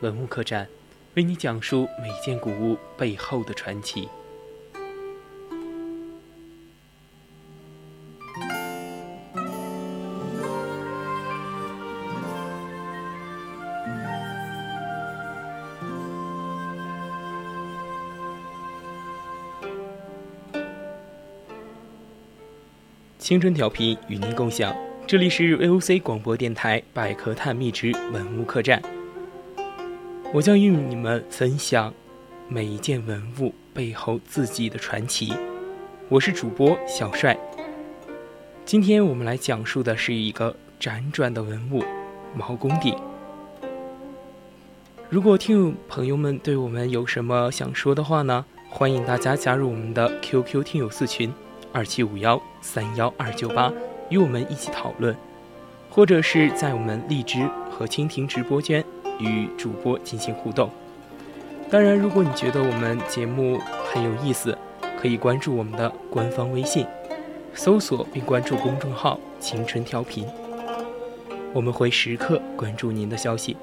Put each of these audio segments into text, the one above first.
文物客栈，为你讲述每件古物背后的传奇。青春调皮与您共享，这里是 VOC 广播电台百科探秘之文物客栈。我将与你们分享每一件文物背后自己的传奇。我是主播小帅。今天我们来讲述的是一个辗转的文物——毛公鼎。如果听友朋友们对我们有什么想说的话呢？欢迎大家加入我们的 QQ 听友四群。二七五幺三幺二九八，与我们一起讨论，或者是在我们荔枝和蜻蜓直播间与主播进行互动。当然，如果你觉得我们节目很有意思，可以关注我们的官方微信，搜索并关注公众号“青春调频”，我们会时刻关注您的消息。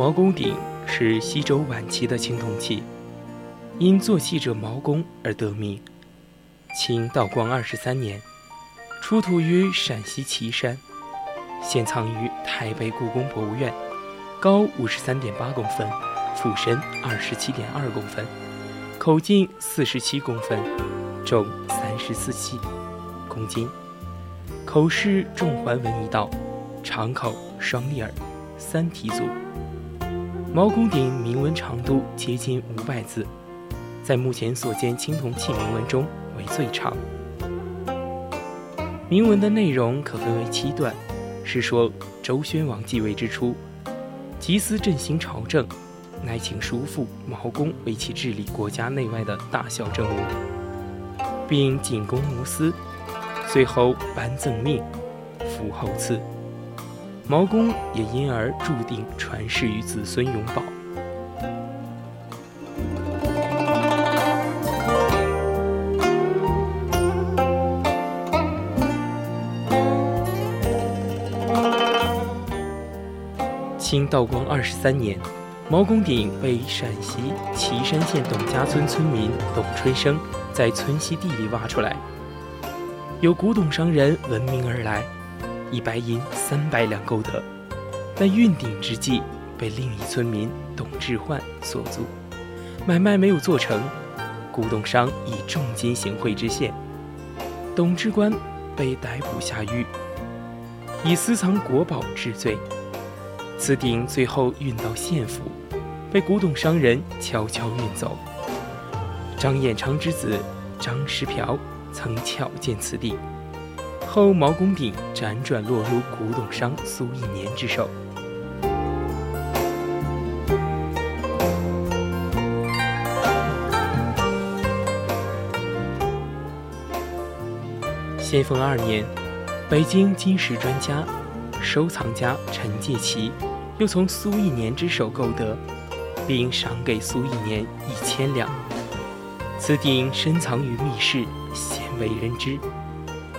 毛公鼎是西周晚期的青铜器，因做器者毛公而得名。清道光二十三年，出土于陕西岐山，现藏于台北故宫博物院，高五十三点八公分，腹深二十七点二公分，口径四十七公分，重三十四七公斤，口饰重环纹一道，长口双立耳，三体足。毛公鼎铭文长度接近五百字，在目前所见青铜器铭文中为最长。铭文的内容可分为七段，是说周宣王继位之初，集思振兴朝政，乃请叔父毛公为其治理国家内外的大小政务，并仅供无私，随后颁赠命，服后赐。毛公也因而注定传世于子孙永保。清道光二十三年，毛公鼎被陕西岐山县董家村村民董春生在村西地里挖出来，有古董商人闻名而来。以白银三百两购得，但运鼎之际被另一村民董志焕所租，买卖没有做成，古董商以重金行贿知县，董志官被逮捕下狱，以私藏国宝治罪。此鼎最后运到县府，被古董商人悄悄运走。张彦昌之子张师朴曾巧见此地。后毛公鼎辗转落入古董商苏一年之手。咸丰二年，北京金石专家、收藏家陈介奇又从苏一年之手购得，并赏给苏一年一千两。此鼎深藏于密室，鲜为人知。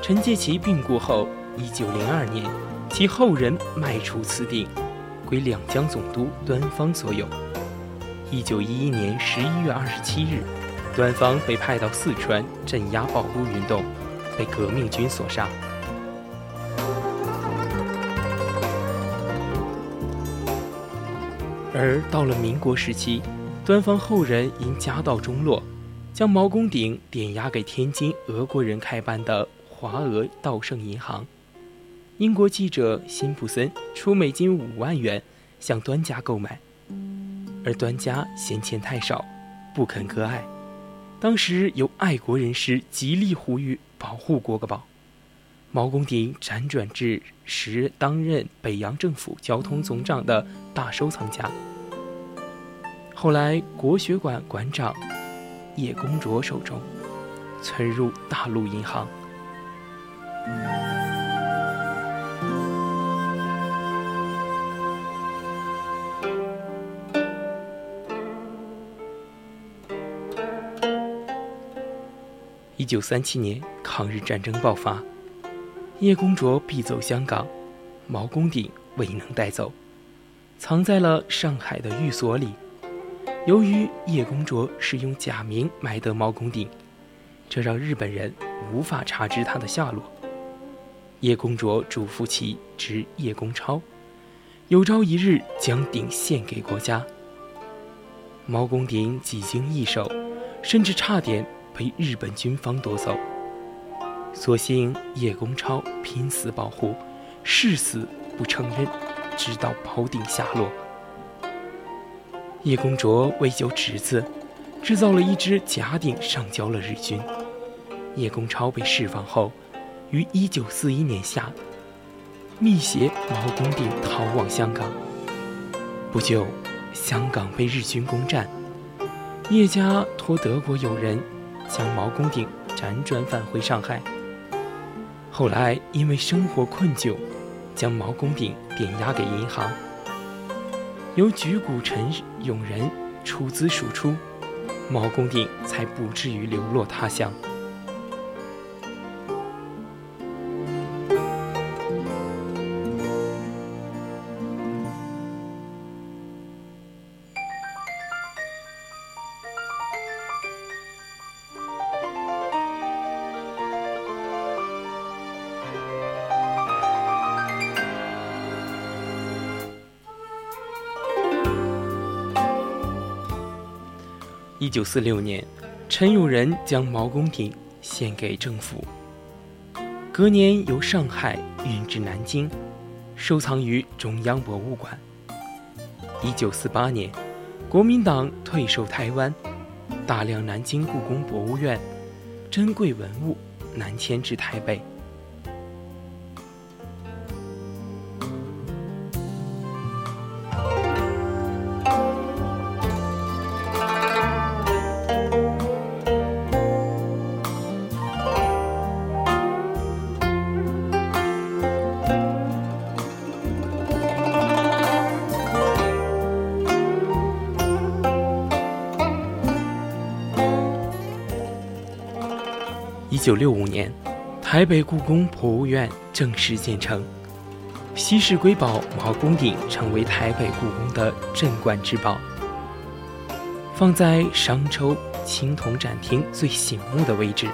陈介奇病故后，一九零二年，其后人卖出此鼎，归两江总督端方所有。一九一一年十一月二十七日，端方被派到四川镇压保路运动，被革命军所杀。而到了民国时期，端方后人因家道中落，将毛公鼎点押给天津俄国人开办的华俄道盛银行。英国记者辛普森出美金五万元向端家购买，而端家嫌钱太少，不肯割爱。当时有爱国人士极力呼吁保护国宝。毛公鼎辗转至时担任北洋政府交通总长的大收藏家，后来国学馆馆长叶公卓手中，存入大陆银行。一九三七年，抗日战争爆发。叶公卓必走香港，毛公鼎未能带走，藏在了上海的寓所里。由于叶公卓是用假名买得毛公鼎，这让日本人无法查知他的下落。叶公卓嘱咐其侄叶公超，有朝一日将鼎献给国家。毛公鼎几经易手，甚至差点被日本军方夺走。所幸叶公超拼死保护，誓死不承认，直到宝鼎下落。叶公卓为救侄子，制造了一只假鼎上交了日军。叶公超被释放后，于1941年夏，密携毛公鼎逃往香港。不久，香港被日军攻占，叶家托德国友人，将毛公鼎辗转返回上海。后来因为生活困窘，将毛公鼎点押给银行，由举股陈永仁出资赎出，毛公鼎才不至于流落他乡。一九四六年，陈永仁将毛公鼎献给政府，隔年由上海运至南京，收藏于中央博物馆。一九四八年，国民党退守台湾，大量南京故宫博物院珍贵文物南迁至台北。一九六五年，台北故宫博物院正式建成，稀世瑰宝毛公鼎成为台北故宫的镇馆之宝，放在商周青铜展厅最醒目的位置，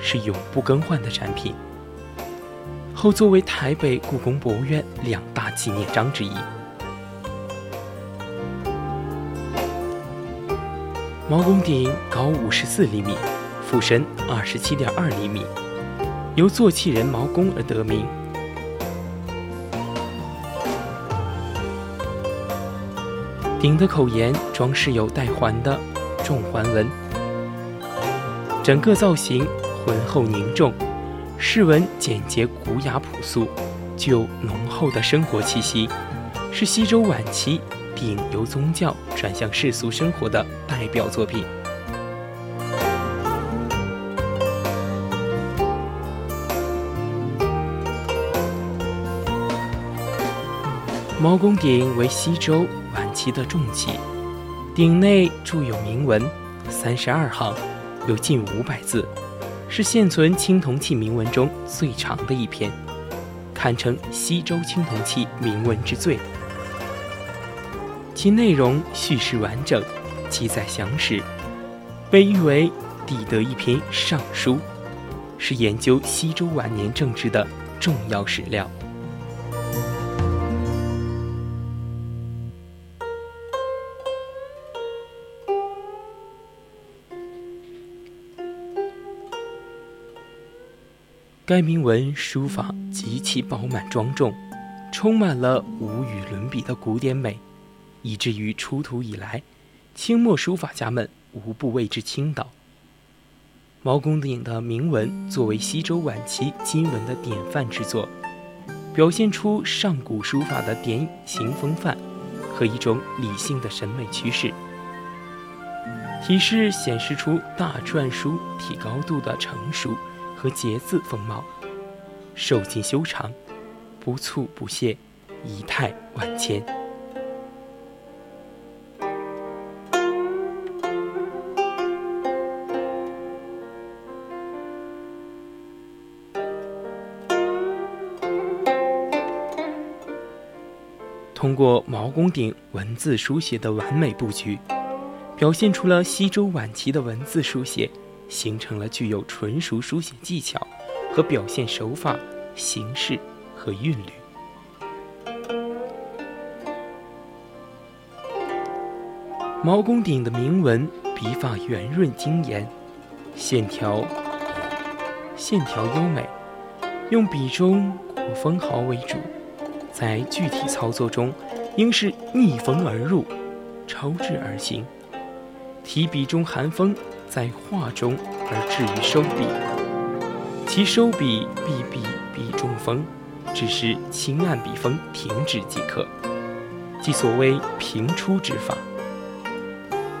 是永不更换的展品。后作为台北故宫博物院两大纪念章之一。毛公鼎高五十四厘米。斧身二十七点二厘米，由做器人毛公而得名。鼎的口沿装饰有带环的重环纹，整个造型浑厚凝重，饰纹简洁古雅朴素，具有浓厚的生活气息，是西周晚期鼎由宗教转向世俗生活的代表作品。毛公鼎为西周晚期的重器，鼎内铸有铭文三十二行，有近五百字，是现存青铜器铭文中最长的一篇，堪称西周青铜器铭文之最。其内容叙事完整，记载详实，被誉为帝德一篇尚书，是研究西周晚年政治的重要史料。该铭文书法极其饱满庄重，充满了无与伦比的古典美，以至于出土以来，清末书法家们无不为之倾倒。毛公鼎的铭文作为西周晚期金文的典范之作，表现出上古书法的典型风范和一种理性的审美趋势，体式显示出大篆书体高度的成熟。和节字风貌，瘦劲修长，不促不泄，仪态万千。通过毛公鼎文字书写的完美布局，表现出了西周晚期的文字书写。形成了具有纯熟书写技巧和表现手法、形式和韵律。毛公鼎的铭文笔法圆润精严，线条线条优美，用笔中古风毫为主，在具体操作中应是逆风而入，超制而行，提笔中含风。在画中而至于收笔，其收笔必笔笔中锋，只是轻按笔锋停止即可，即所谓平出之法。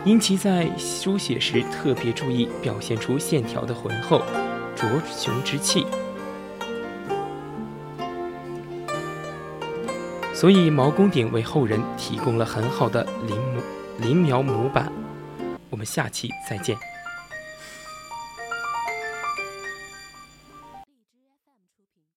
因其在书写时特别注意表现出线条的浑厚、卓雄之气，所以毛公鼎为后人提供了很好的临摹临描模板。我们下期再见。